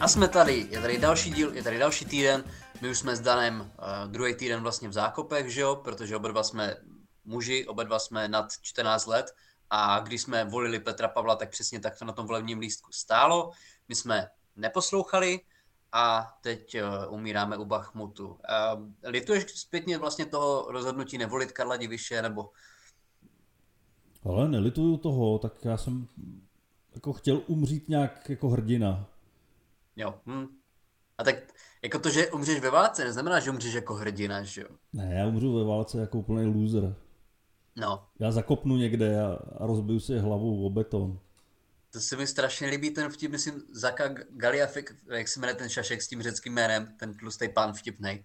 A jsme tady, je tady další díl, je tady další týden. My už jsme s Danem uh, druhý týden vlastně v zákopech, že jo, protože oba dva jsme muži, oba dva jsme nad 14 let a když jsme volili Petra Pavla, tak přesně tak to na tom volebním lístku stálo. My jsme neposlouchali a teď uh, umíráme u Bachmutu. Uh, lituješ zpětně vlastně toho rozhodnutí nevolit Karla Diviše, nebo... Ale nelituju toho, tak já jsem jako chtěl umřít nějak jako hrdina. Jo. Hm. A tak jako to, že umřeš ve válce, neznamená, že umřeš jako hrdina, že jo? Ne, já umřu ve válce jako úplný loser. No. Já zakopnu někde a, a rozbiju si hlavu o beton. To se mi strašně líbí ten vtip, myslím, Zaka Galiafik, jak se jmenuje ten šašek s tím řeckým jménem, ten tlustý pán vtipnej,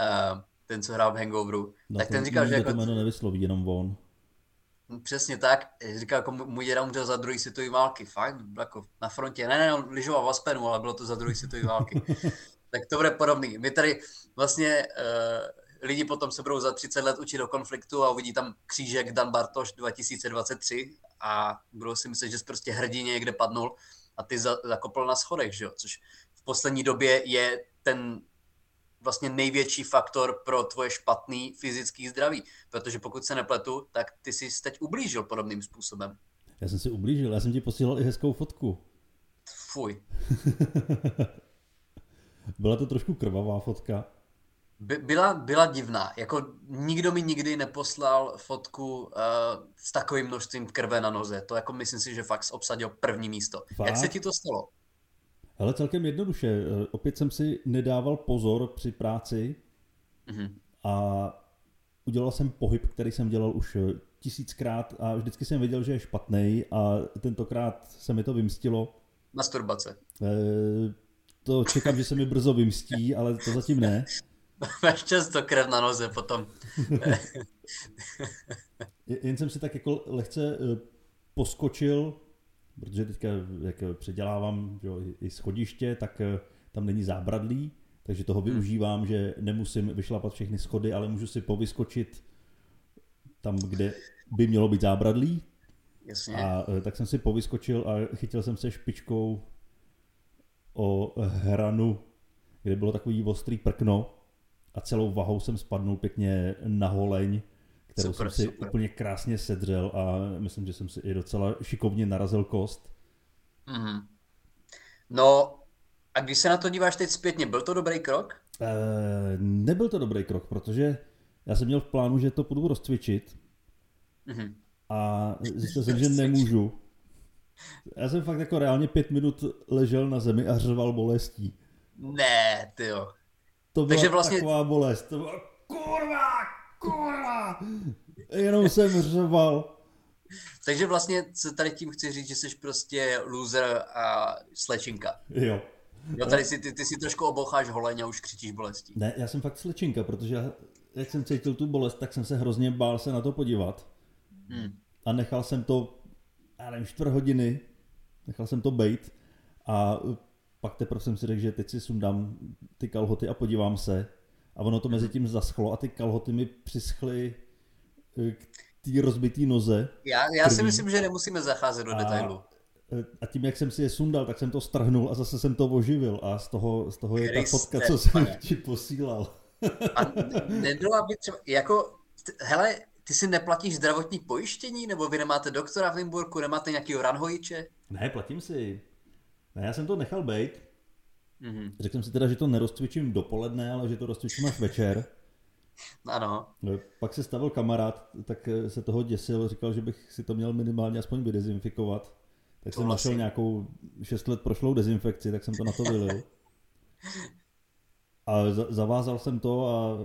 uh, ten, co hrál v Hangoveru. No tak ten říkal, že jako... to jméno nevysloví, jenom on. Přesně tak. Říkal, jako můj děda umřel za druhé světové války. Fakt, jako na frontě. Ne, ne, on lyžoval v Aspenu, ale bylo to za druhé světové války. tak to bude podobný. My tady vlastně uh, lidi potom se budou za 30 let učit do konfliktu a uvidí tam křížek Dan Bartoš 2023 a budou si myslet, že jsi prostě hrdině někde padnul a ty za, zakopl na schodech, že jo? což v poslední době je ten vlastně největší faktor pro tvoje špatný fyzický zdraví. Protože pokud se nepletu, tak ty jsi teď ublížil podobným způsobem. Já jsem si ublížil, já jsem ti posílal i hezkou fotku. Fuj. Byla to trošku krvavá fotka. By, byla, byla divná. Jako nikdo mi nikdy neposlal fotku uh, s takovým množstvím krve na noze. To jako myslím si, že fakt obsadil první místo. Fakt? Jak se ti to stalo? Ale celkem jednoduše. Eh, opět jsem si nedával pozor při práci mm-hmm. a udělal jsem pohyb, který jsem dělal už eh, tisíckrát a vždycky jsem věděl, že je špatný a tentokrát se mi to vymstilo. Masturbace. E, to čekám, že se mi brzo vymstí, ale to zatím ne. Máš často krev na noze potom. Jen jsem si tak jako lehce poskočil protože teďka, jak předělávám jo, i schodiště, tak eh, tam není zábradlí, takže toho hmm. využívám, že nemusím vyšlapat všechny schody, ale můžu si povyskočit tam, kde by mělo být zábradlí. Jasně. A eh, tak jsem si povyskočil a chytil jsem se špičkou o hranu, kde bylo takový ostrý prkno a celou vahou jsem spadnul pěkně na holeň kterou super, jsem si super. úplně krásně sedřel a myslím, že jsem si i docela šikovně narazil kost. Mm-hmm. No a když se na to díváš teď zpětně, byl to dobrý krok? E, nebyl to dobrý krok, protože já jsem měl v plánu, že to budu rozcvičit mm-hmm. a zjistil jsem, že nemůžu. Já jsem fakt jako reálně pět minut ležel na zemi a řval bolestí. Ne, ty jo. To byla Takže vlastně... taková bolest. To byla kurva, kurva, jenom jsem řval. Takže vlastně co tady tím chci říct, že jsi prostě loser a slečinka. Jo. Jo, tady si, ty, ty si trošku obocháš holeň a už křičíš bolestí. Ne, já jsem fakt slečinka, protože já, jak jsem cítil tu bolest, tak jsem se hrozně bál se na to podívat. Hmm. A nechal jsem to, já nevím, čtvrt hodiny, nechal jsem to bejt a pak teprve jsem si řekl, že teď si sundám ty kalhoty a podívám se a ono to mezi tím zaschlo a ty kalhoty mi přischly eh, k té rozbitý noze. Já, já si myslím, že nemusíme zacházet do a, detailu. Eh, a tím, jak jsem si je sundal, tak jsem to strhnul a zase jsem to oživil a z toho, z toho je ta fotka, co jsem ti posílal. a nebyla by třeba, jako, hele, ty si neplatíš zdravotní pojištění, nebo vy nemáte doktora v Limburku, nemáte nějakýho ranhojiče? Ne, platím si. Ne, já jsem to nechal bejt, Mm-hmm. Řekl jsem si teda, že to nerozcvičím dopoledne, ale že to rozcvičím až večer. Ano. No, pak se stavil kamarád, tak eh, se toho děsil, říkal, že bych si to měl minimálně aspoň vydezinfikovat. Tak to jsem našel nějakou 6 let prošlou dezinfekci, tak jsem to na to vylil. A zavázal jsem to a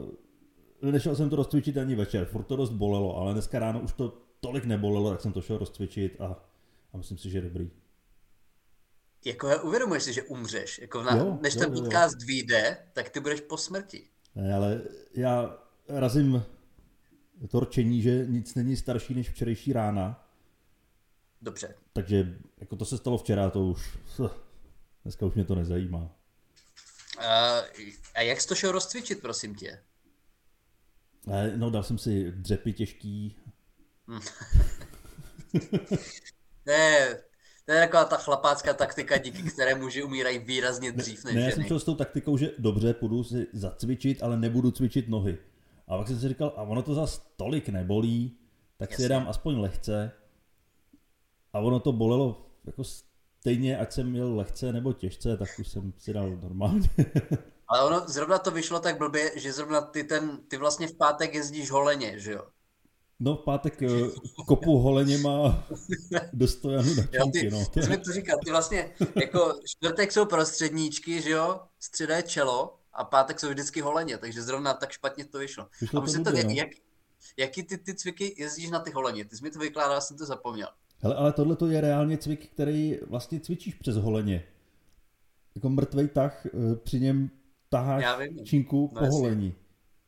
nešel jsem to rozcvičit ani večer, furt to dost bolelo, ale dneska ráno už to tolik nebolelo, tak jsem to šel rozcvičit a, a myslím si, že je dobrý jako uvědomuješ si, že umřeš. Jako na, jo, než jo, ten podcast jo. vyjde, tak ty budeš po smrti. Ne, ale já razím to rčení, že nic není starší než včerejší rána. Dobře. Takže jako to se stalo včera, to už dneska už mě to nezajímá. Uh, a jak jsi to šel rozcvičit, prosím tě? No, dal jsem si dřepy těžký. ne, to je taková ta chlapácká taktika, díky které muži umírají výrazně dřív než ne, ženy. já jsem šel s tou taktikou, že dobře, půjdu si zacvičit, ale nebudu cvičit nohy. A pak jsem si říkal, a ono to zas tolik nebolí, tak Jasně. si je dám aspoň lehce. A ono to bolelo jako stejně, ať jsem měl lehce nebo těžce, tak už jsem si dal normálně. Ale ono zrovna to vyšlo tak blbě, že zrovna ty, ten, ty vlastně v pátek jezdíš holeně, že jo? No v pátek eh, kopu holeně má do stojanu na činky, no. Ty jsi to říkal, ty vlastně, jako čtvrtek jsou prostředníčky, že jo? Středa je čelo a pátek jsou vždycky holeně, takže zrovna tak špatně to vyšlo. vyšlo a to, to no. jak, jaký ty, ty cviky jezdíš na ty holeně? Ty jsi mi to vykládal, jsem to zapomněl. Hele, ale tohle to je reálně cvik, který vlastně cvičíš přes holeně. Jako mrtvej tah, eh, při něm taháš činku no, po holení.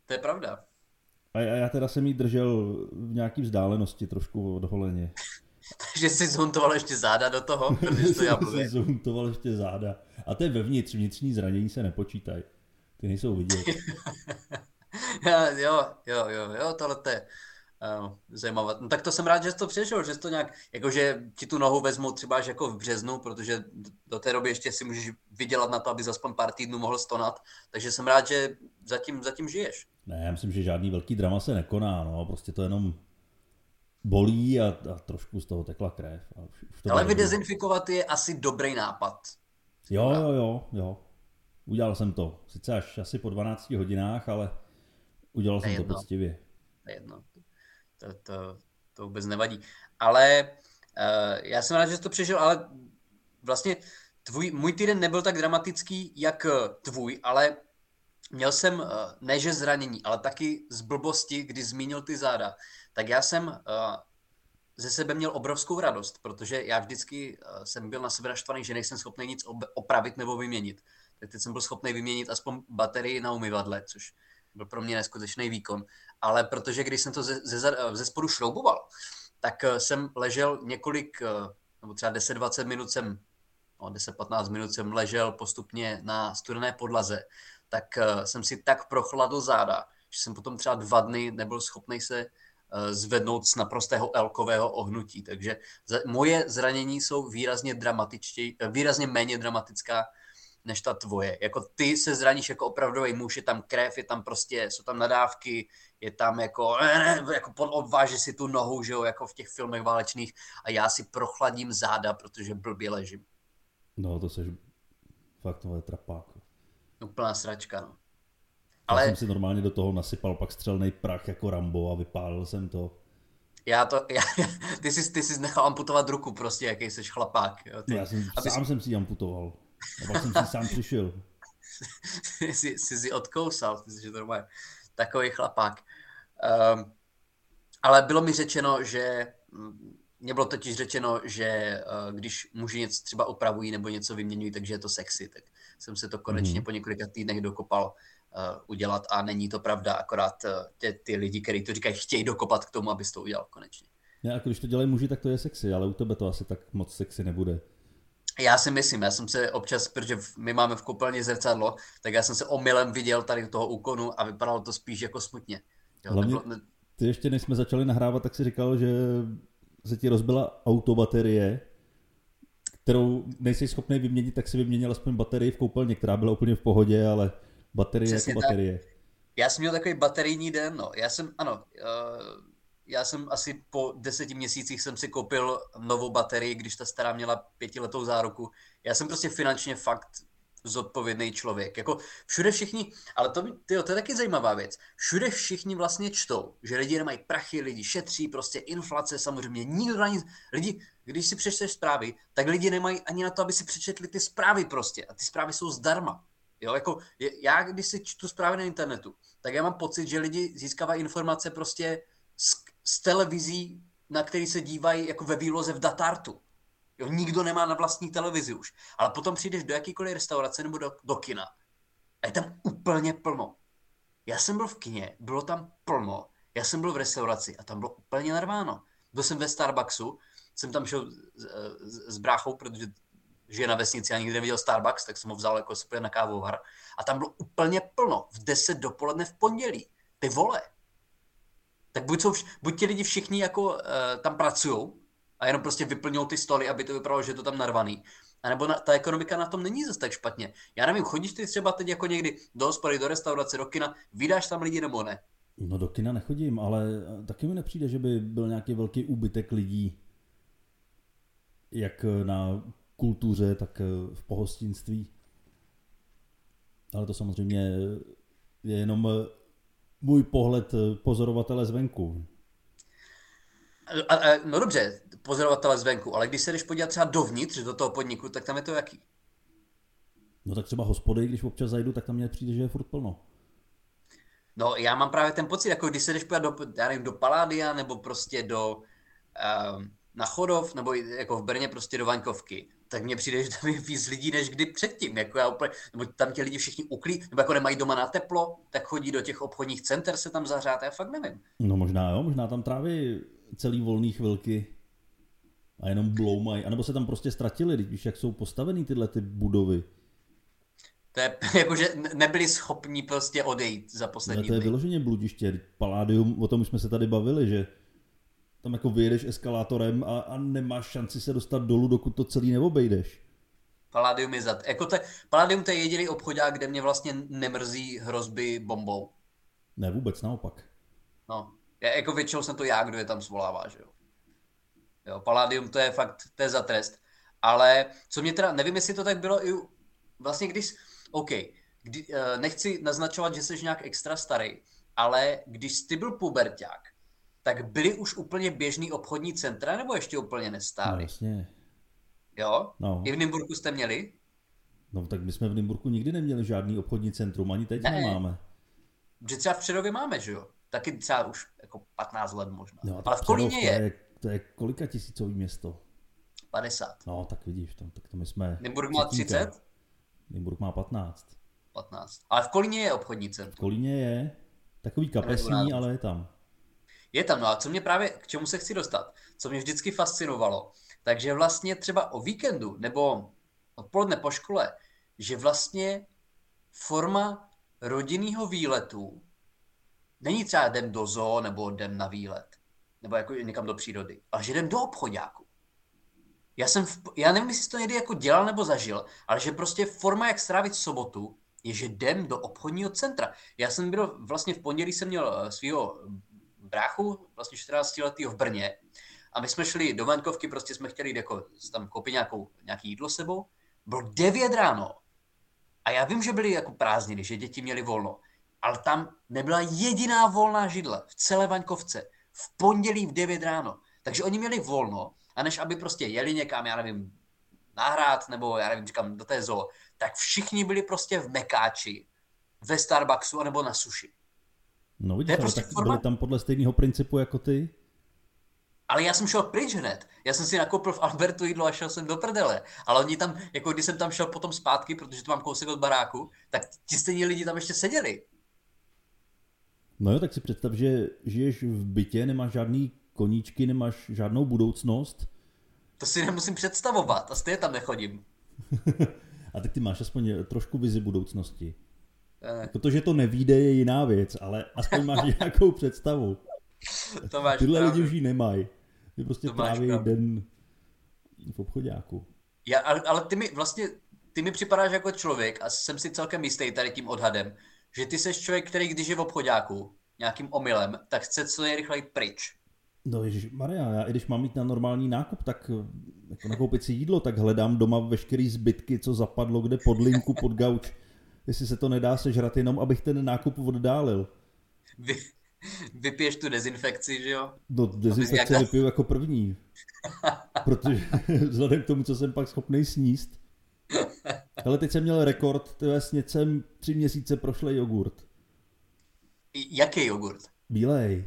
To je pravda. A já, já teda jsem jí držel v nějaký vzdálenosti trošku od holeně. Takže jsi zhuntoval ještě záda do toho? to já jsi zhuntoval ještě záda. A to je vevnitř, vnitřní zranění se nepočítají. Ty nejsou vidět. jo, jo, jo, jo, tohle to je uh, zajímavé. No tak to jsem rád, že jsi to přešel, že jsi to nějak, jakože ti tu nohu vezmu třeba až jako v březnu, protože do té doby ještě si můžeš vydělat na to, aby aspoň pár týdnů mohl stonat, takže jsem rád, že zatím, zatím žiješ. Ne, já myslím, že žádný velký drama se nekoná, no, prostě to jenom bolí a, a trošku z toho tekla krev. A už, už to Ale vydezinfikovat je asi dobrý nápad. Jo, jo, jo, jo. Udělal jsem to. Sice až asi po 12 hodinách, ale udělal jsem jedno. to poctivě. Jedno. To, to, to vůbec nevadí. Ale uh, já jsem rád, že jsi to přežil, ale vlastně tvůj, můj týden nebyl tak dramatický, jak tvůj, ale měl jsem uh, ne zranění, ale taky z blbosti, kdy zmínil ty záda. Tak já jsem uh, ze sebe měl obrovskou radost, protože já vždycky uh, jsem byl na sebe naštvaný, že nejsem schopný nic opravit nebo vyměnit. Tak teď jsem byl schopný vyměnit aspoň baterii na umyvadle, což byl pro mě neskutečný výkon. Ale protože když jsem to ze, ze, ze spodu šrouboval, tak jsem ležel několik, nebo třeba 10-20 minut jsem, no 10-15 minut jsem ležel postupně na studené podlaze tak eh, jsem si tak prochladl záda, že jsem potom třeba dva dny nebyl schopný se eh, zvednout z naprostého elkového ohnutí. Takže moje zranění jsou výrazně eh, výrazně méně dramatická než ta tvoje. Jako ty se zraníš jako opravdový muž, je tam krev, je tam prostě, jsou tam nadávky, je tam jako, jako odváže si tu nohu, že jo, jako v těch filmech válečných a já si prochladím záda, protože blbě ležím. No to seš fakt tohle trapák. Úplná sračka, no. Ale... Já jsem si normálně do toho nasypal pak střelný prach jako Rambo a vypálil jsem to. Já to, já, ty, jsi, ty jsi nechal amputovat ruku prostě, jaký jsi chlapák. Jo, ty, no, já jsem, sám jsi... jsem si amputoval. A pak jsem si sám přišel. jsi, jsi si odkousal, ty jsi normálně takový chlapák. Um, ale bylo mi řečeno, že mně bylo totiž řečeno, že uh, když muži něco třeba opravují nebo něco vyměňují, takže je to sexy, tak jsem se to konečně mm. po několika týdnech dokopal uh, udělat a není to pravda, akorát uh, ty, ty lidi, kteří to říkají, chtějí dokopat k tomu, abys to udělal konečně. Ne, a když to dělají muži, tak to je sexy, ale u tebe to asi tak moc sexy nebude. Já si myslím, já jsem se občas, protože my máme v koupelně zrcadlo, tak já jsem se omylem viděl tady toho úkonu a vypadalo to spíš jako smutně. Jo, Hlavně, bylo... ty ještě než jsme začali nahrávat, tak si říkal, že se ti rozbila autobaterie, kterou nejsi schopný vyměnit, tak si vyměnil aspoň baterii v koupelně, která byla úplně v pohodě, ale baterie Přesně jako baterie. Tak. Já jsem měl takový baterijní den, no. Já jsem, ano, uh, já jsem asi po deseti měsících jsem si koupil novou baterii, když ta stará měla pětiletou záruku. Já jsem prostě finančně fakt zodpovědný člověk. Jako všude všichni, ale to, tyjo, to je taky zajímavá věc. Všude všichni vlastně čtou, že lidi nemají prachy, lidi šetří, prostě inflace, samozřejmě nikdo na nic. Lidi, když si přečteš zprávy, tak lidi nemají ani na to, aby si přečetli ty zprávy prostě. A ty zprávy jsou zdarma. Jo, jako já, když si čtu zprávy na internetu, tak já mám pocit, že lidi získávají informace prostě z, z televizí, na který se dívají jako ve výloze v datartu. Jo, nikdo nemá na vlastní televizi už. Ale potom přijdeš do jakýkoliv restaurace nebo do, do kina a je tam úplně plno. Já jsem byl v kině, bylo tam plno. Já jsem byl v restauraci a tam bylo úplně narváno. Byl jsem ve Starbucksu, jsem tam šel s, s, s bráchou, protože žije na vesnici a nikdy neviděl Starbucks, tak jsem ho vzal jako super na kávovar. A tam bylo úplně plno. V 10 dopoledne v pondělí. Ty vole. Tak buď, jsou, buď ti lidi všichni jako uh, tam pracují, a jenom prostě vyplnil ty stoly, aby to vypadalo, že je to tam narvaný. A nebo na, ta ekonomika na tom není zase tak špatně. Já nevím, chodíš ty třeba teď jako někdy do hospody, do restaurace, do kina, vydáš tam lidi nebo ne? No do kina nechodím, ale taky mi nepřijde, že by byl nějaký velký úbytek lidí, jak na kultuře, tak v pohostinství. Ale to samozřejmě je jenom můj pohled pozorovatele zvenku. A, a, no dobře, pozorovatele zvenku, ale když se jdeš podívat třeba dovnitř do toho podniku, tak tam je to jaký? No tak třeba hospody, když občas zajdu, tak tam mě přijde, že je furt plno. No já mám právě ten pocit, jako když se jdeš podívat do, já nevím, do Paládia, nebo prostě do, um, na Chodov, nebo jako v Brně prostě do Vaňkovky, tak mně přijde, že tam je víc lidí, než kdy předtím. Jako já úplně, nebo tam ti lidi všichni uklí, nebo jako nemají doma na teplo, tak chodí do těch obchodních center se tam zahřát, já fakt nevím. No možná jo, možná tam tráví celý volný chvilky a jenom bloumají, anebo se tam prostě ztratili, když jak jsou postavený tyhle ty budovy. To je jakože nebyli schopni prostě odejít za poslední no, To je vyloženě bludiště. Paládium, o tom už jsme se tady bavili, že tam jako vyjedeš eskalátorem a, a nemáš šanci se dostat dolů, dokud to celý neobejdeš. Palladium je zad. Jako te, Palladium to je jediný obchodák, kde mě vlastně nemrzí hrozby bombou. Ne, vůbec naopak. No, já, jako většinou jsem to já, kdo je tam svolává, že jo. Jo, Palladium to je fakt, to je za trest. Ale co mě teda, nevím, jestli to tak bylo i vlastně když, OK, kdy, uh, nechci naznačovat, že jsi nějak extra starý, ale když jsi byl puberták, tak byly už úplně běžný obchodní centra, nebo ještě úplně nestály? No, jasně. Jo? No. I v Nymburku jste měli? No tak my jsme v Nymburku nikdy neměli žádný obchodní centrum, ani teď ne. nemáme. Že třeba v Přerově máme, že jo? Taky třeba už jako 15 let možná. No, Ale v Kolíně je. je. To je kolika tisícový město? 50. No, tak vidíš, tam, tak to my jsme... Nymburk má 30? Nymburk má 15. 15. Ale v Kolíně je obchodní centrum. V Kolíně je. Takový kapesní, ale je tam. Je tam, no a co mě právě, k čemu se chci dostat, co mě vždycky fascinovalo, takže vlastně třeba o víkendu nebo odpoledne po škole, že vlastně forma rodinného výletu není třeba jdem do zoo nebo jdem na výlet, nebo jako někam do přírody, ale že jdem do obchodáku. Já jsem, v, já nevím, jestli to někdy jako dělal nebo zažil, ale že prostě forma, jak strávit sobotu, je, že jdem do obchodního centra. Já jsem byl, vlastně v pondělí jsem měl eh, svého bráchu, vlastně 14 letý v Brně, a my jsme šli do Vankovky, prostě jsme chtěli jít jako tam koupit nějakou, nějaký jídlo sebou. Bylo 9 ráno. A já vím, že byly jako prázdniny, že děti měly volno. Ale tam nebyla jediná volná židle v celé Vaňkovce. V pondělí v 9 ráno. Takže oni měli volno a než aby prostě jeli někam, já nevím, nahrát nebo já nevím, říkám, do té zoo, tak všichni byli prostě v Mekáči, ve Starbucksu nebo na suši. No vidíš, prostě tak forma... byli tam podle stejného principu jako ty? Ale já jsem šel pryč hned. Já jsem si nakoupil v Albertu jídlo a šel jsem do prdele. Ale oni tam, jako když jsem tam šel potom zpátky, protože to mám kousek od baráku, tak ti stejní lidi tam ještě seděli. No jo, tak si představ, že žiješ v bytě, nemáš žádný koníčky, nemáš žádnou budoucnost. To si nemusím představovat a stejně tam nechodím. a tak ty máš aspoň trošku vizi budoucnosti. Eh. Protože to nevíde je jiná věc, ale aspoň máš nějakou představu. To máš Tyhle lidi už ji nemají. Ty prostě tráví den v obchodáku. Já, ale, ale ty mi vlastně, ty mi připadáš jako člověk a jsem si celkem jistý tady tím odhadem, že ty jsi člověk, který když je v obchodáku nějakým omylem, tak chce co nejrychleji pryč. No ježiš, Maria, já i když mám mít na normální nákup, tak jako nakoupit si jídlo, tak hledám doma veškerý zbytky, co zapadlo kde pod linku, pod gauč. Jestli se to nedá sežrat jenom, abych ten nákup oddálil. Vy, vypiješ tu dezinfekci, že jo? No, dezinfekci nějaká... vypiju jako první. Protože vzhledem k tomu, co jsem pak schopný sníst. Ale teď jsem měl rekord, to je sněcem tři měsíce prošlej jogurt. Jaký jogurt? Bílej.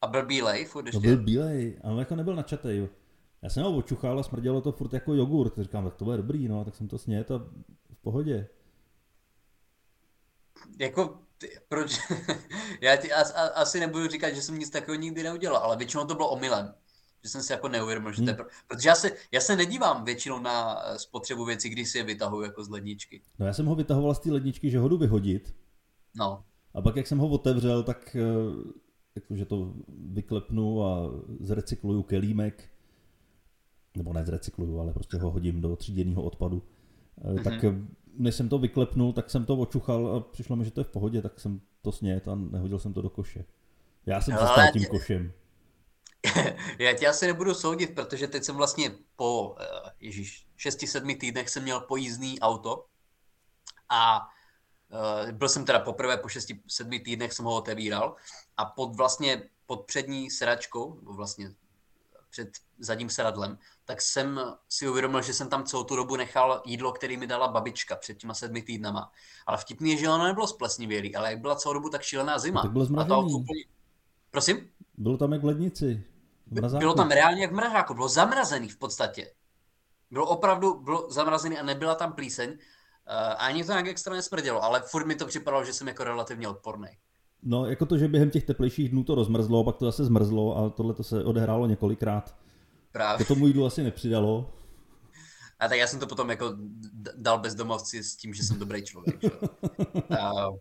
A byl bílej furt ještě? To byl bílej, ale jako nebyl načatej. Já jsem ho očuchal a smrdělo to furt jako jogurt. Říkám, tak to bude dobrý, no, tak jsem to snět a v pohodě. Jako proč? Já ti as, a, asi nebudu říkat, že jsem nic takového nikdy neudělal, ale většinou to bylo omylem. Že jsem si jako neuvědomil, že to je hmm. pro... Protože já se, já se nedívám většinou na eh, spotřebu věcí, když si je vytahuji jako z ledničky. No já jsem ho vytahoval z té ledničky, že ho jdu vyhodit. No. A pak jak jsem ho otevřel, tak uh, jakože to vyklepnu a zrecykluju kelímek, nebo ne zrecykluju, ale prostě ho hodím do tříděného odpadu, mm-hmm. tak než jsem to vyklepnul, tak jsem to očuchal a přišlo mi, že to je v pohodě, tak jsem to snět a nehodil jsem to do koše. Já jsem se stal tím košem. Já tě asi nebudu soudit, protože teď jsem vlastně po, eh, ježíš, 6-7 týdnech jsem měl pojízdný auto a uh, byl jsem teda poprvé po 6-7 týdnech jsem ho otevíral a pod vlastně pod přední sedačkou, vlastně před zadním sedadlem, tak jsem si uvědomil, že jsem tam celou tu dobu nechal jídlo, který mi dala babička před těma sedmi týdnama. Ale vtipný je, že ono nebylo splesnivělý, ale jak byla celou dobu tak šílená zima. No, bylo a to úplně... Prosím? Bylo tam jak v lednici. Mrazáku. Bylo tam reálně jak v mrazáku, bylo zamrazený v podstatě. Bylo opravdu bylo zamrazený a nebyla tam plíseň. Uh, ani to nějak extra nesmrdělo, ale furt mi to připadalo, že jsem jako relativně odporný. No, jako to, že během těch teplejších dnů to rozmrzlo, pak to zase zmrzlo a tohle to se odehrálo několikrát. Právě. To tomu jídlu asi nepřidalo. A tak já jsem to potom jako dal bezdomovci s tím, že jsem dobrý člověk. uh,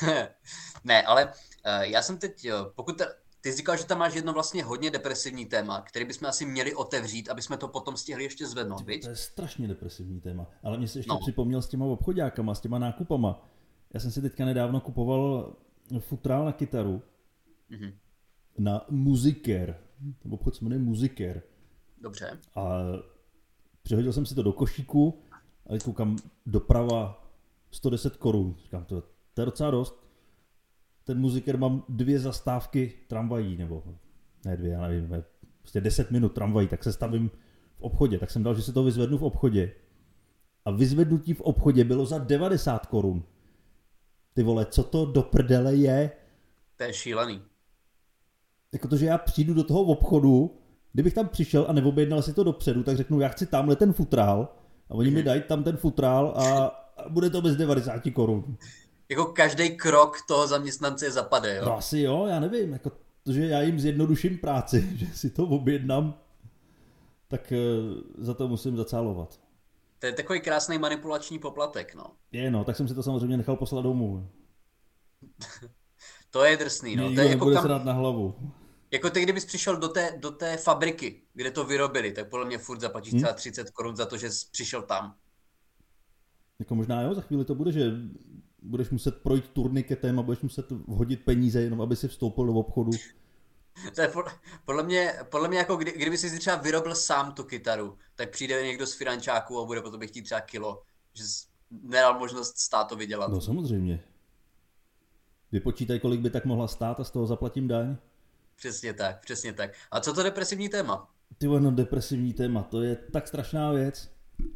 ne, ale uh, já jsem teď, pokud te, ty jsi říkal, že tam máš jedno vlastně hodně depresivní téma, který bychom asi měli otevřít, aby jsme to potom stihli ještě zvednout, viď? To je strašně depresivní téma, ale mě se ještě no. připomněl s těma obchodákama, s těma nákupama. Já jsem si teďka nedávno kupoval futrál na kytaru mm-hmm. na Muziker. Ten obchod se jmenuje Muziker. Dobře. A přehodil jsem si to do košíku a koukám doprava 110 korun. Říkám, to, to je docela dost. Ten muziker mám dvě zastávky tramvají, nebo ne dvě, já nevím, prostě 10 minut tramvají, tak se stavím v obchodě. Tak jsem dal, že si to vyzvednu v obchodě. A vyzvednutí v obchodě bylo za 90 korun. Ty vole, co to do prdele je? To je šílený. Jako to, že já přijdu do toho obchodu, kdybych tam přišel a neobjednal si to dopředu, tak řeknu, já chci tamhle ten futrál a oni mi mhm. dají tam ten futrál a, a bude to bez 90 korun. Jako každý krok toho zaměstnance je zapade, jo? No asi jo, já nevím, jako to, že já jim zjednoduším práci, že si to objednám, tak uh, za to musím zacálovat. To je takový krásný manipulační poplatek, no. Je, no, tak jsem si to samozřejmě nechal poslat domů. to je drsný, no. Mě to je jako kam... na hlavu. Jako ty, kdybys přišel do té, do té fabriky, kde to vyrobili, tak podle mě furt zaplatíš hmm. třeba 30 korun za to, že jsi přišel tam. Jako možná jo, za chvíli to bude, že budeš muset projít turniketem a budeš muset hodit peníze, jenom aby si vstoupil do obchodu. To je podle mě, podle mě jako kdy, kdyby si třeba vyrobil sám tu kytaru, tak přijde někdo z finančáků a bude potom chtít třeba kilo, že jsi nedal možnost stát to vydělat. No samozřejmě. Vypočítaj, kolik by tak mohla stát a z toho zaplatím daň. Přesně tak, přesně tak. A co to depresivní téma? Ty no depresivní téma, to je tak strašná věc.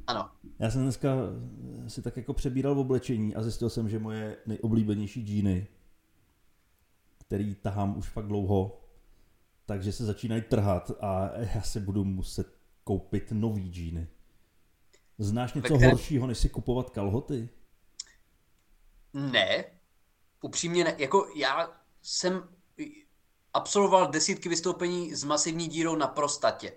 Ano. Já jsem dneska si tak jako přebíral v oblečení a zjistil jsem, že moje nejoblíbenější džíny, který tahám už fakt dlouho, takže se začínají trhat a já se budu muset koupit nový džíny. Znáš něco které... horšího, než si kupovat kalhoty? Ne, upřímně ne. Jako já jsem absolvoval desítky vystoupení s masivní dírou na prostatě.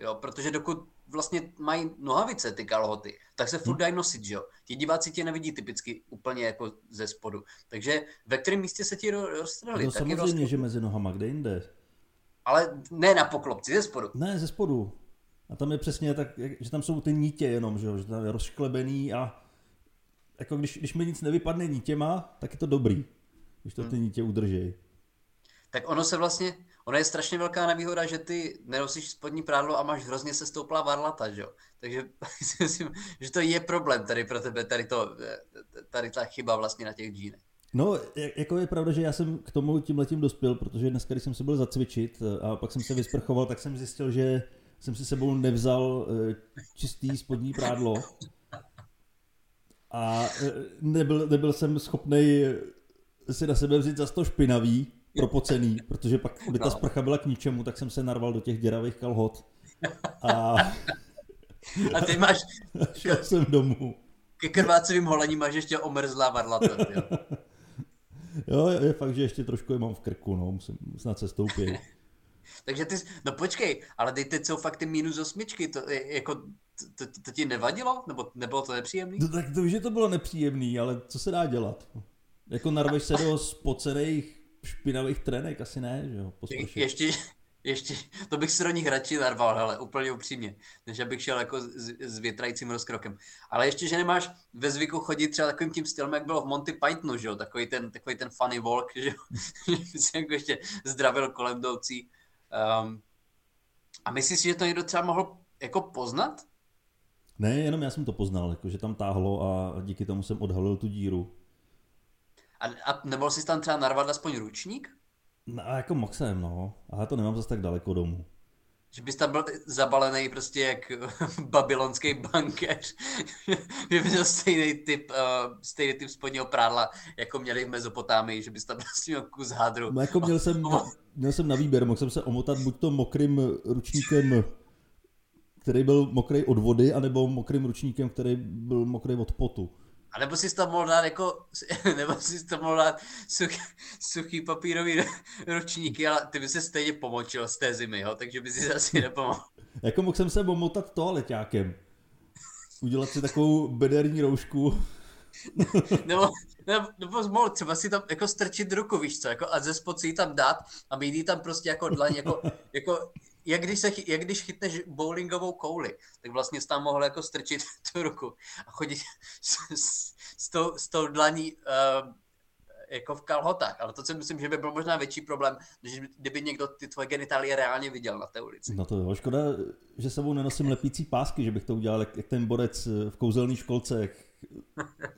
Jo, protože dokud vlastně mají nohavice ty kalhoty, tak se furt hmm. dají nosit, že jo. Ti diváci tě nevidí typicky úplně jako ze spodu. Takže ve kterém místě se ti roztrhli? No samozřejmě, roz... že mezi nohama, kde jinde? Ale ne na poklopci, ze spodu. Ne, ze spodu. A tam je přesně tak, že tam jsou ty nítě jenom, že, jo? že tam je rozšklebený a jako když, když mi nic nevypadne nítěma, tak je to dobrý, když to hmm. ty nítě udrží. Tak ono se vlastně, ono je strašně velká nevýhoda, že ty nenosíš spodní prádlo a máš hrozně se stouplá varlata, že jo. Takže si myslím, že to je problém tady pro tebe, tady, to, tady ta chyba vlastně na těch džínech. No, jako je pravda, že já jsem k tomu tím letím dospěl, protože dneska, když jsem se byl zacvičit a pak jsem se vysprchoval, tak jsem zjistil, že jsem si sebou nevzal eh, čistý spodní prádlo a eh, nebyl, nebyl jsem schopný si na sebe vzít za to špinavý, propocený, protože pak, by ta no. sprcha byla k ničemu, tak jsem se narval do těch děravých kalhot. A, a ty máš... Šel jsem domů. Ke krvácivým holením máš ještě omrzlá varlata. Jo. je fakt, že ještě trošku je mám v krku, no, musím snad se stoupit. Takže ty, no počkej, ale ty teď jsou fakt ty minus osmičky, to je, jako, to, to, to ti nevadilo? Nebo nebylo to nepříjemný? No tak to už, že to bylo nepříjemný, ale co se dá dělat? Jako narveš se do spocených špinavých trenek asi ne, že jo? Je, ještě, ještě, to bych se do nich radši narval, hele, úplně upřímně, než abych šel jako s, s větrajícím rozkrokem. Ale ještě, že nemáš ve zvyku chodit třeba takovým tím stylem, jak bylo v Monty Pythonu, že jo, takový ten, takový ten funny walk, že jo, jako ještě zdravil kolem jdoucí. Um, a myslíš si, že to někdo třeba mohl jako poznat? Ne, jenom já jsem to poznal, jako, že tam táhlo a díky tomu jsem odhalil tu díru. A, a nemohl jsi tam třeba narvat aspoň ručník? No, jako jsem, no. Ale to nemám zase tak daleko domů. Že bys tam byl zabalený prostě jak babylonský bankéř. že bys měl stejný typ, uh, stejný typ spodního prádla, jako měli v Mezopotámii, že bys tam prostě měl kus hádru. No jako měl jsem, měl jsem na výběr, mohl jsem se omotat buď to mokrým ručníkem, který byl mokrý od vody, anebo mokrým ručníkem, který byl mokrý od potu. A nebo si tam mohl dát jako, nebo si tam mohl dát suchý, suchý papírový ručníky, ale ty by se stejně pomočil z té zimy, jo? takže by si asi nepomohl. jako mohl jsem se omotat toaleťákem. Udělat si takovou bederní roušku. nebo, nebo, nebo mohl třeba si tam jako strčit ruku, víš co, jako a ze spod si ji tam dát a mít ji tam prostě jako dlaň, jako, jako jak když, se, jak když chytneš bowlingovou kouli, tak vlastně jsi tam mohl jako strčit tu ruku a chodit s, s, s, tou, s tou dlaní uh, jako v kalhotách. Ale to si myslím, že by byl možná větší problém, než kdyby někdo ty tvoje genitálie reálně viděl na té ulici. No to jo, škoda, že sebou nenosím lepící pásky, že bych to udělal jak, jak ten borec v kouzelné školce, jak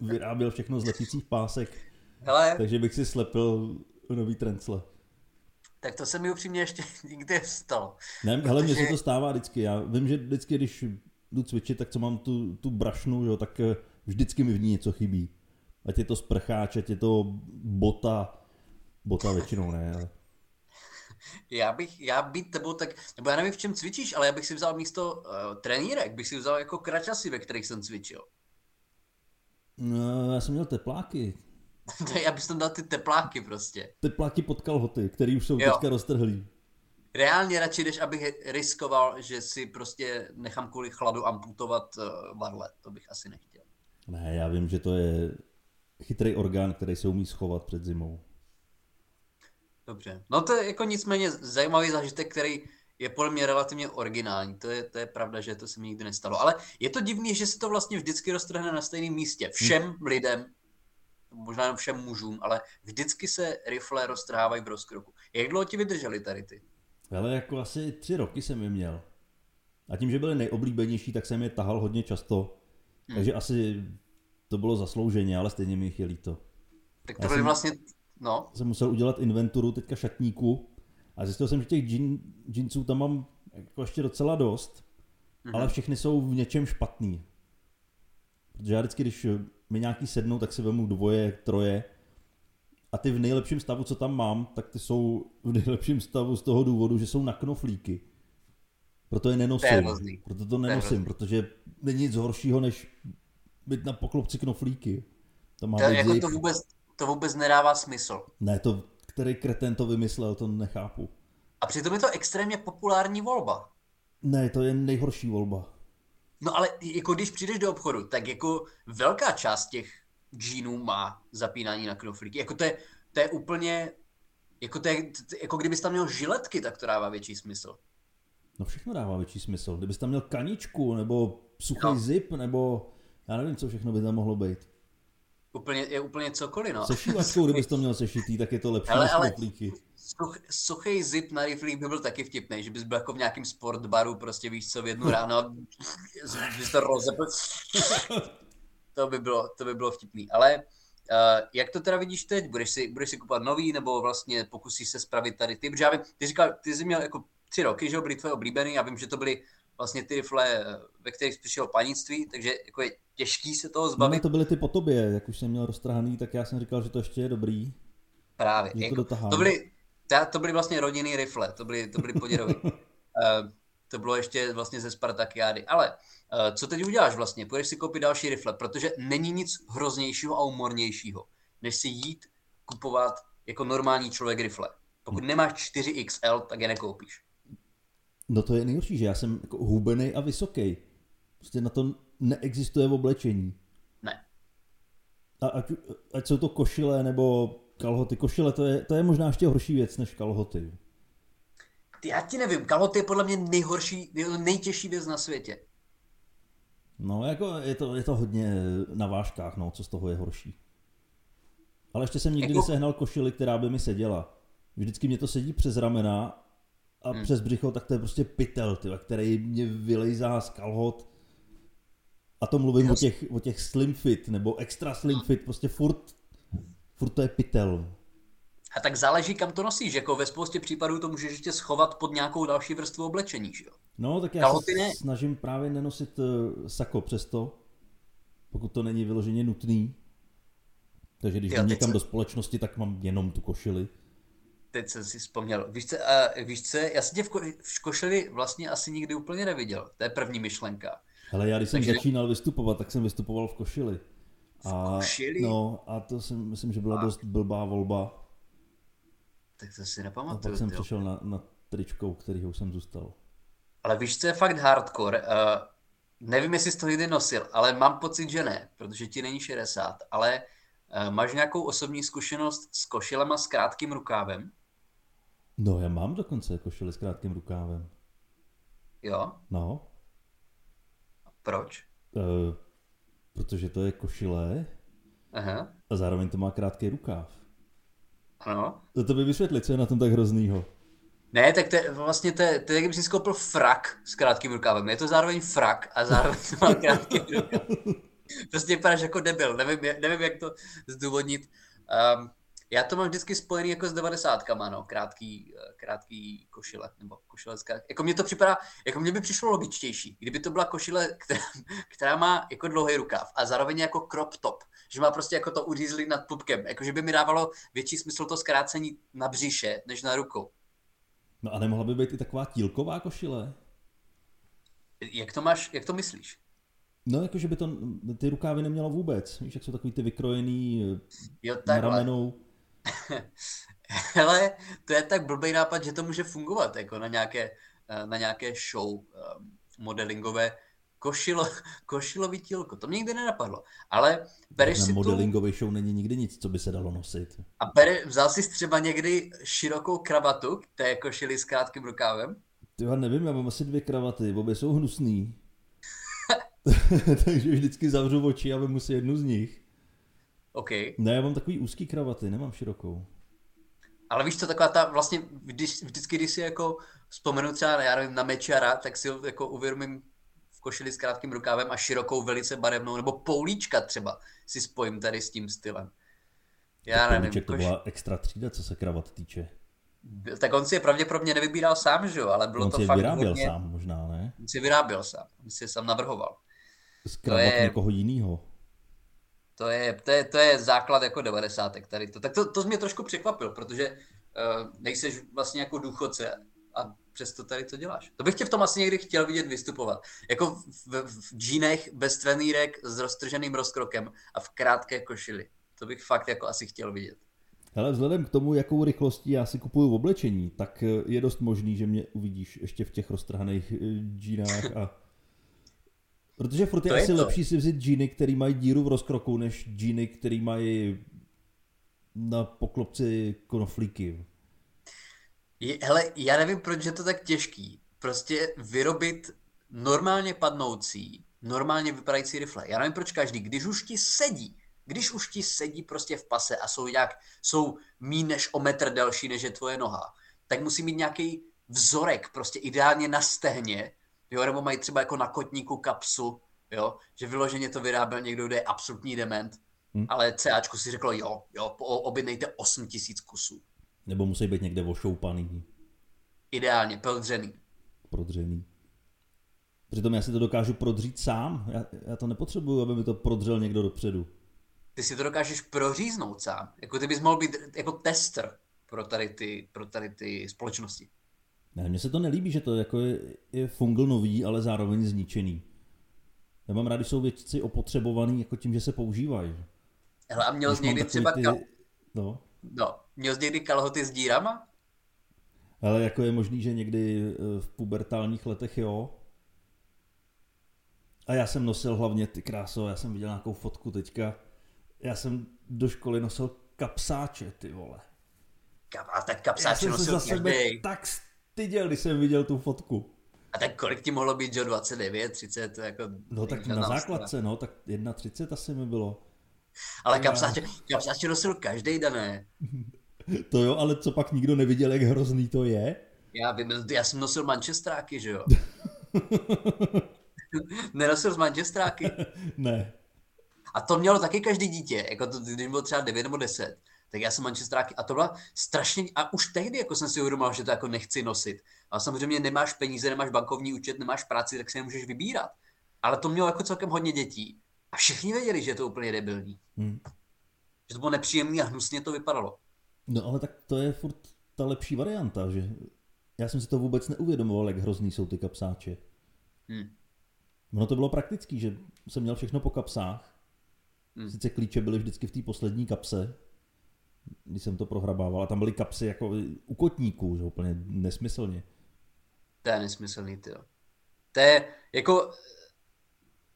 vyráběl všechno z lepících pásek. Hele. Takže bych si slepil nový trencle. Tak to se mi upřímně ještě nikdy stalo. Ne, protože... hele, mně se to stává vždycky. Já vím, že vždycky, když jdu cvičit, tak co mám tu, tu brašnu, jo, tak eh, vždycky mi v ní něco chybí. Ať je to sprcháč, ať je to bota, bota většinou ne, ale... Já bych, já být tebou tak, nebo já nevím, v čem cvičíš, ale já bych si vzal místo uh, trenírek, bych si vzal jako kračasy, ve kterých jsem cvičil. No, já jsem měl tepláky. já bych tam dal ty tepláky prostě. Tepláky pod kalhoty, které už jsou jo. teďka roztrhlý. Reálně radši, než abych riskoval, že si prostě nechám kvůli chladu amputovat uh, varle. To bych asi nechtěl. Ne, já vím, že to je chytrý orgán, který se umí schovat před zimou. Dobře. No to je jako nicméně zajímavý zážitek, který je podle mě relativně originální. To je, to je pravda, že to se mi nikdy nestalo. Ale je to divný, že se to vlastně vždycky roztrhne na stejném místě. Všem lidem možná jen všem mužům, ale vždycky se rifle roztrhávají v rozkroku. Jak dlouho ti vydrželi tady ty? Ale jako asi tři roky jsem je měl. A tím, že byly nejoblíbenější, tak jsem je tahal hodně často. Hmm. Takže asi to bylo zaslouženě, ale stejně mi jich je líto. Tak to byly vlastně, no. Jsem musel udělat inventuru teďka šatníku a zjistil jsem, že těch džin, džinců tam mám jako ještě docela dost, hmm. ale všechny jsou v něčem špatný. Protože já vždycky, když mi nějaký sednou, tak si vemu dvoje, troje. A ty v nejlepším stavu, co tam mám, tak ty jsou v nejlepším stavu z toho důvodu, že jsou na knoflíky. Proto je nenosím. Proto to nenosím, protože není nic horšího, než být na poklopci knoflíky. To, má to, jako to, vůbec, to vůbec nedává smysl. Ne, to, který kreten to vymyslel, to nechápu. A přitom je to extrémně populární volba. Ne, to je nejhorší volba. No ale jako když přijdeš do obchodu, tak jako velká část těch džínů má zapínání na knoflíky. Jako to je, to je úplně, jako, to je, jako kdybys tam měl žiletky, tak to dává větší smysl. No všechno dává větší smysl. Kdybys tam měl kaničku, nebo suchý no. zip, nebo já nevím, co všechno by tam mohlo být. Úplně, je úplně cokoliv, no. Sešívačkou, kdybys to měl sešitý, tak je to lepší ale, ale such, suchý zip na riflík by byl taky vtipný, že bys byl jako v nějakém sportbaru, prostě víš co, v jednu ráno a bys to rozepl. to by bylo, to by bylo vtipný. Ale uh, jak to teda vidíš teď? Budeš si, budeš si kupovat nový, nebo vlastně pokusíš se spravit tady ty? Protože já vím, ty říkal, ty jsi měl jako tři roky, že byly tvoje oblíbený, já vím, že to byly vlastně ty rifle, ve kterých přišlo panictví, takže jako je těžký se toho zbavit. No, to byly ty po tobě, jak už jsem měl roztrhaný, tak já jsem říkal, že to ještě je dobrý. Právě. Jako, to, to, byly, to byly vlastně rodinný rifle, to byly, to byly poděrový. uh, to bylo ještě vlastně ze Spartakiády. Ale uh, co teď uděláš vlastně? Půjdeš si koupit další rifle, protože není nic hroznějšího a umornějšího, než si jít kupovat jako normální člověk rifle. Pokud nemáš 4XL, tak je nekoupíš. No to je nejhorší, že já jsem jako hubený a vysoký. Prostě na to neexistuje v oblečení. Ne. A ať, ať jsou to košile nebo kalhoty, košile, to je, to je možná ještě horší věc než kalhoty. Ty, já ti nevím, kalhoty je podle mě nejhorší, nejtěžší věc na světě. No, jako je to, je to hodně na vážkách, no, co z toho je horší. Ale ještě jsem nikdy jako... nesehnal košili, která by mi seděla. Vždycky mě to sedí přes ramena a hmm. přes břicho, tak to je prostě pytel, tyva, který mě vylejzá z kalhot. A to mluvím o těch, o těch slim fit, nebo extra slim fit, prostě furt, furt to je pytel. A tak záleží, kam to nosíš. Jako ve spoustě případů to můžeš ještě schovat pod nějakou další vrstvu oblečení, že jo? No, tak já Kalhoty se ne. snažím právě nenosit uh, sako přesto, pokud to není vyloženě nutný. Takže když jdu někam se... do společnosti, tak mám jenom tu košili. Teď jsem si vzpomněl. Víš co, uh, víš co já jsem tě v, ko- v košili vlastně asi nikdy úplně neviděl. To je první myšlenka. Ale já když jsem Takže... začínal vystupovat, tak jsem vystupoval v košili. A? No, a to si myslím, že byla a... dost blbá volba. Tak to si nepamatuju. A pak jsem tyjo. přešel na, na tričko, u kterého jsem zůstal. Ale víš, co je fakt hardcore? Uh, nevím, jestli jsi to někdy nosil, ale mám pocit, že ne, protože ti není 60, ale uh, máš nějakou osobní zkušenost s košilema s krátkým rukávem? No, já mám dokonce košile s krátkým rukávem. Jo? No. A proč? Uh, protože to je košile Aha. a zároveň to má krátký rukáv. Ano. To, to by vysvětlit, co je na tom tak hroznýho. Ne, tak to je vlastně to je, to je skoupil frak s krátkým rukávem. Je to zároveň frak a zároveň to má krátký rukáv. Prostě vypadáš jako debil, nevím, nevím jak to zdůvodnit. Um, já to mám vždycky spojený jako s devadesátkama, no, krátký, krátký košile, nebo košile z krátký. Jako mně to připadá, jako mně by přišlo logičtější, kdyby to byla košile, která, která má jako dlouhý rukáv a zároveň jako crop top, že má prostě jako to uřízlý nad pupkem, jako že by mi dávalo větší smysl to zkrácení na břiše, než na rukou. No a nemohla by být i taková tílková košile? Jak to máš, jak to myslíš? No, jakože by to ty rukávy nemělo vůbec. Víš, jak jsou takový ty vykrojený jo, na ramenou. Hele, to je tak blbý nápad, že to může fungovat jako na nějaké, na nějaké show um, modelingové. Košilo, košilový tílko, to mě nikdy nenapadlo. Ale bereš na si modelingové tu... show není nikdy nic, co by se dalo nosit. A bere, vzal jsi třeba někdy širokou kravatu, je košili s krátkým rukávem? Ty já nevím, já mám asi dvě kravaty, obě jsou hnusný. Takže vždycky zavřu oči a vemu si jednu z nich. OK. Ne, já mám takový úzký kravaty, nemám širokou. Ale víš co, taková ta, vlastně když, vždycky, když si jako vzpomenu třeba, já nevím, na Mečara, tak si jako uvědomím v košili s krátkým rukávem a širokou, velice barevnou, nebo poulíčka třeba si spojím tady s tím stylem. Já tak nevím. to koš... byla extra třída, co se kravat týče. Tak on si je pravděpodobně nevybíral sám, že jo, ale bylo on to si fakt vyráběl hodně... sám možná, ne? On si vyráběl sám, on si je sám navrhoval. Zkravat je... někoho jiného. To je, to, je, to je základ jako devadesátek tady to. Tak to, to mě trošku překvapil, protože uh, nejseš vlastně jako důchodce a přesto tady to děláš. To bych tě v tom asi někdy chtěl vidět vystupovat. Jako v, v džínech bez trenýrek s roztrženým rozkrokem a v krátké košili. To bych fakt jako asi chtěl vidět. Ale vzhledem k tomu, jakou rychlostí já si kupuju v oblečení, tak eh, je dost možný, že mě uvidíš ještě v těch roztrhaných eh, džínách a Protože furt je to asi je lepší si vzít džíny, který mají díru v rozkroku, než džíny, který mají na poklopci konoflíky. Je, hele, já nevím, proč je to tak těžký. Prostě vyrobit normálně padnoucí, normálně vypadající rifle. Já nevím, proč každý, když už ti sedí, když už ti sedí prostě v pase a jsou nějak, jsou mí než o metr delší, než je tvoje noha, tak musí mít nějaký vzorek, prostě ideálně na stehně, jo, nebo mají třeba jako na kotníku kapsu, jo, že vyloženě to vyráběl někdo, kdo je absolutní dement, hmm. ale CAčku si řeklo, jo, jo, objednejte 8 tisíc kusů. Nebo musí být někde ošoupaný. Ideálně, prodřený. Prodřený. Přitom já si to dokážu prodřít sám. Já, já to nepotřebuju, aby mi to prodřel někdo dopředu. Ty si to dokážeš proříznout sám. Jako ty bys mohl být jako tester pro tady ty, pro tady ty společnosti. Ne, mně se to nelíbí, že to jako je, je fungl nový, ale zároveň zničený. Já mám rád, když jsou věci opotřebovaný jako tím, že se používají. Hele, a měl jsi někdy třeba ty... kal... no. no. Měl jsi někdy kalhoty s dírama? Ale jako je možný, že někdy eh, v pubertálních letech jo. A já jsem nosil hlavně ty kráso, já jsem viděl nějakou fotku teďka. Já jsem do školy nosil kapsáče, ty vole. A tak kapsáče Já jsem se za sebe tak styděl, když jsem viděl tu fotku. A tak kolik ti mohlo být, že 29, 30, jako... No tak na základce, no, tak 1,30 asi mi bylo. Ale kapsáče, kapsáče nosil každý dané. To jo, ale co pak nikdo neviděl, jak hrozný to je? Já vím, já jsem nosil manchestráky, že jo? Nenosil z manchestráky? ne. A to mělo taky každý dítě, jako to, když bylo třeba 9 nebo 10, tak já jsem manchestráky a to byla strašně, a už tehdy jako jsem si uvědomil, že to jako nechci nosit. A samozřejmě nemáš peníze, nemáš bankovní účet, nemáš práci, tak si nemůžeš vybírat. Ale to mělo jako celkem hodně dětí. A všichni věděli, že je to úplně debilní. Hmm. Že to bylo nepříjemné a hnusně to vypadalo. No ale tak to je furt ta lepší varianta, že já jsem si to vůbec neuvědomoval, jak hrozný jsou ty kapsáče. Hmm. Ono to bylo praktický, že jsem měl všechno po kapsách. Hmm. Sice klíče byly vždycky v té poslední kapse, když jsem to prohrabával. A tam byly kapsy jako u kotníků, že úplně nesmyslně. To je nesmyslný, ty. To je jako...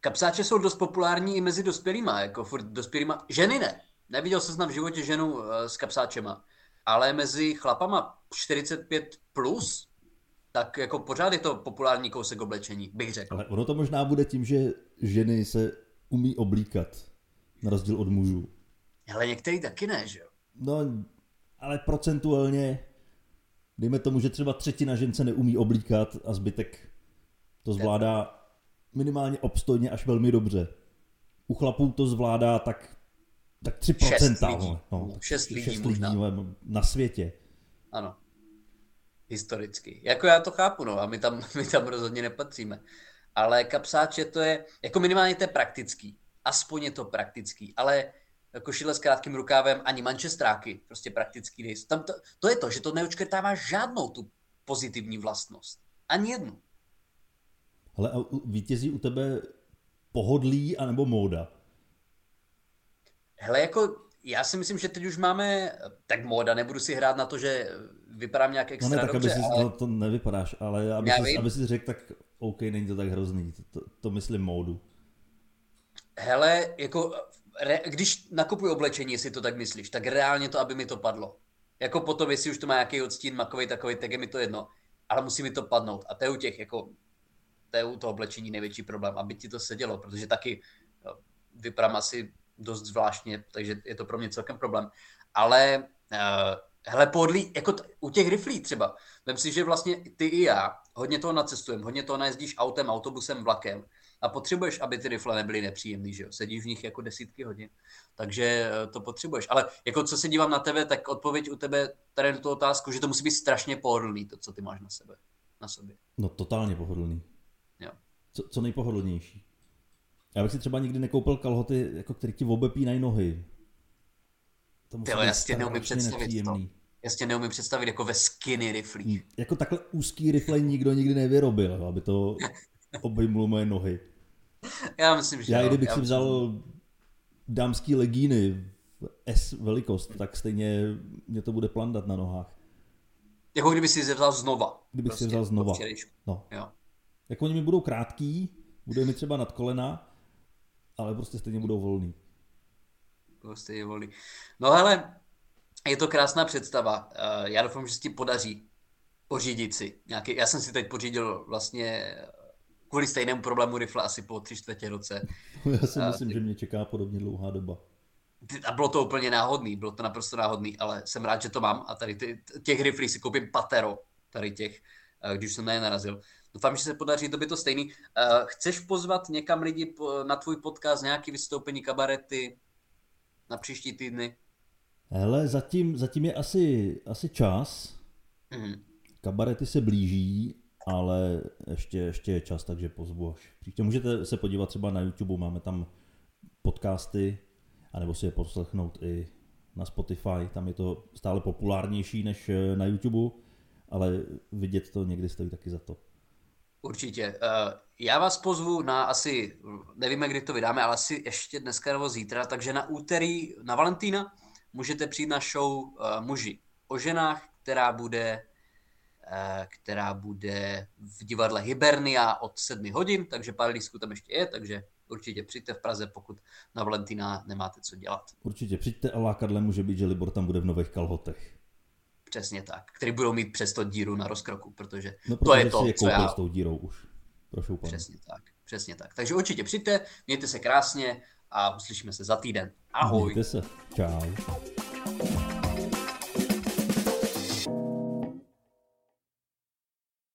Kapsáče jsou dost populární i mezi dospělýma, jako furt dospělýma. Ženy ne. Neviděl jsem v životě ženu uh, s kapsáčema. Ale mezi chlapama 45 plus, tak jako pořád je to populární kousek oblečení, bych řekl. Ale ono to možná bude tím, že ženy se umí oblíkat, na rozdíl od mužů. Ale některý taky ne, že jo? No, ale procentuálně, dejme tomu, že třeba třetina žen se neumí oblíkat a zbytek to zvládá minimálně obstojně až velmi dobře. U chlapů to zvládá tak, tak 3%. Šest lidí, no, šest lidí, šest lidí na světě. Ano. Historicky. Jako já to chápu, no, a my tam, my tam rozhodně nepatříme. Ale kapsáče to je, jako minimálně to je praktický. Aspoň je to praktický. Ale košile s krátkým rukávem, ani mančestráky, prostě praktický nejsou. Tam to, to je to, že to neočkrtává žádnou tu pozitivní vlastnost. Ani jednu. Ale a vítězí u tebe pohodlí anebo móda? Hele, jako já si myslím, že teď už máme, tak móda, nebudu si hrát na to, že vypadám nějak extra no ne, tak dobře, aby si, ale... no, to nevypadáš, ale aby, si, aby si řekl, tak OK, není to tak hrozný, to, to, to myslím módu. Hele, jako re, když nakupuji oblečení, jestli to tak myslíš, tak reálně to, aby mi to padlo. Jako potom, jestli už to má nějaký odstín makový takový, tak je mi to jedno. Ale musí mi to padnout. A to je u těch, jako, to je u toho oblečení největší problém, aby ti to sedělo, protože taky no, vypadám asi dost zvláštně, takže je to pro mě celkem problém. Ale uh, hele, podlí, jako t- u těch riflí třeba, vem si, že vlastně ty i já hodně toho nacestujeme, hodně toho najezdíš autem, autobusem, vlakem a potřebuješ, aby ty rifle nebyly nepříjemný, že jo? Sedíš v nich jako desítky hodin, takže eh, to potřebuješ. Ale jako co se dívám na tebe, tak odpověď u tebe tady na tu otázku, že to musí být strašně pohodlný, to, co ty máš na sebe, na sobě. No totálně pohodlný. Jo. Co, co nejpohodlnější. Já bych si třeba nikdy nekoupil kalhoty, jako které ti obepínají nohy. To musí já si neumím představit nepříjemný. to. Si neumím představit jako ve skinny riflích. Hmm, jako takhle úzký rifle nikdo nikdy nevyrobil, aby to obejmulo moje nohy. Já myslím, že Já i kdybych si vzal dámský legíny S velikost, tak stejně mě to bude plandat na nohách. Jako kdyby si je vzal znova. Kdybych prostě, si vzal znova. No. Jo. Jako oni mi budou krátký, bude mi třeba nad kolena, ale prostě stejně budou volný. Prostě je volný. No hele, je to krásná představa. Eh, já doufám, že se ti podaří pořídit si nějaký, já jsem si teď pořídil vlastně kvůli stejnému problému rifle asi po tři čtvrtě roce. Já si myslím, a, že mě čeká podobně dlouhá doba. A bylo to úplně náhodný, bylo to naprosto náhodný, ale jsem rád, že to mám a tady ty, těch riflí si koupím patero, tady těch, eh, když jsem na je narazil. Doufám, že se podaří to by to stejný. Eh, chceš pozvat někam lidi na tvůj podcast, nějaký vystoupení, kabarety na příští týdny? Hele, zatím, zatím je asi, asi čas. Mm-hmm. Kabarety se blíží, ale ještě, ještě je čas, takže pozvu až příště. Můžete se podívat třeba na YouTube, máme tam podcasty, anebo si je poslechnout i na Spotify, tam je to stále populárnější než na YouTube, ale vidět to někdy stojí taky za to. Určitě. Eh, já vás pozvu na asi, nevíme, kdy to vydáme, ale asi ještě dneska nebo zítra, takže na úterý, na Valentína, můžete přijít na show eh, Muži o ženách, která bude eh, která bude v divadle Hibernia od 7 hodin, takže pár lístků tam ještě je, takže určitě přijďte v Praze, pokud na Valentína nemáte co dělat. Určitě přijďte a lákadle může být, že Libor tam bude v nových kalhotech. Přesně tak, který budou mít přes to díru na rozkroku, protože, no, protože to je to, je co já... s tou dírou už. Přesně tak, přesně tak. Takže určitě přijďte, mějte se krásně a uslyšíme se za týden. Ahoj. Mějte se. Čau.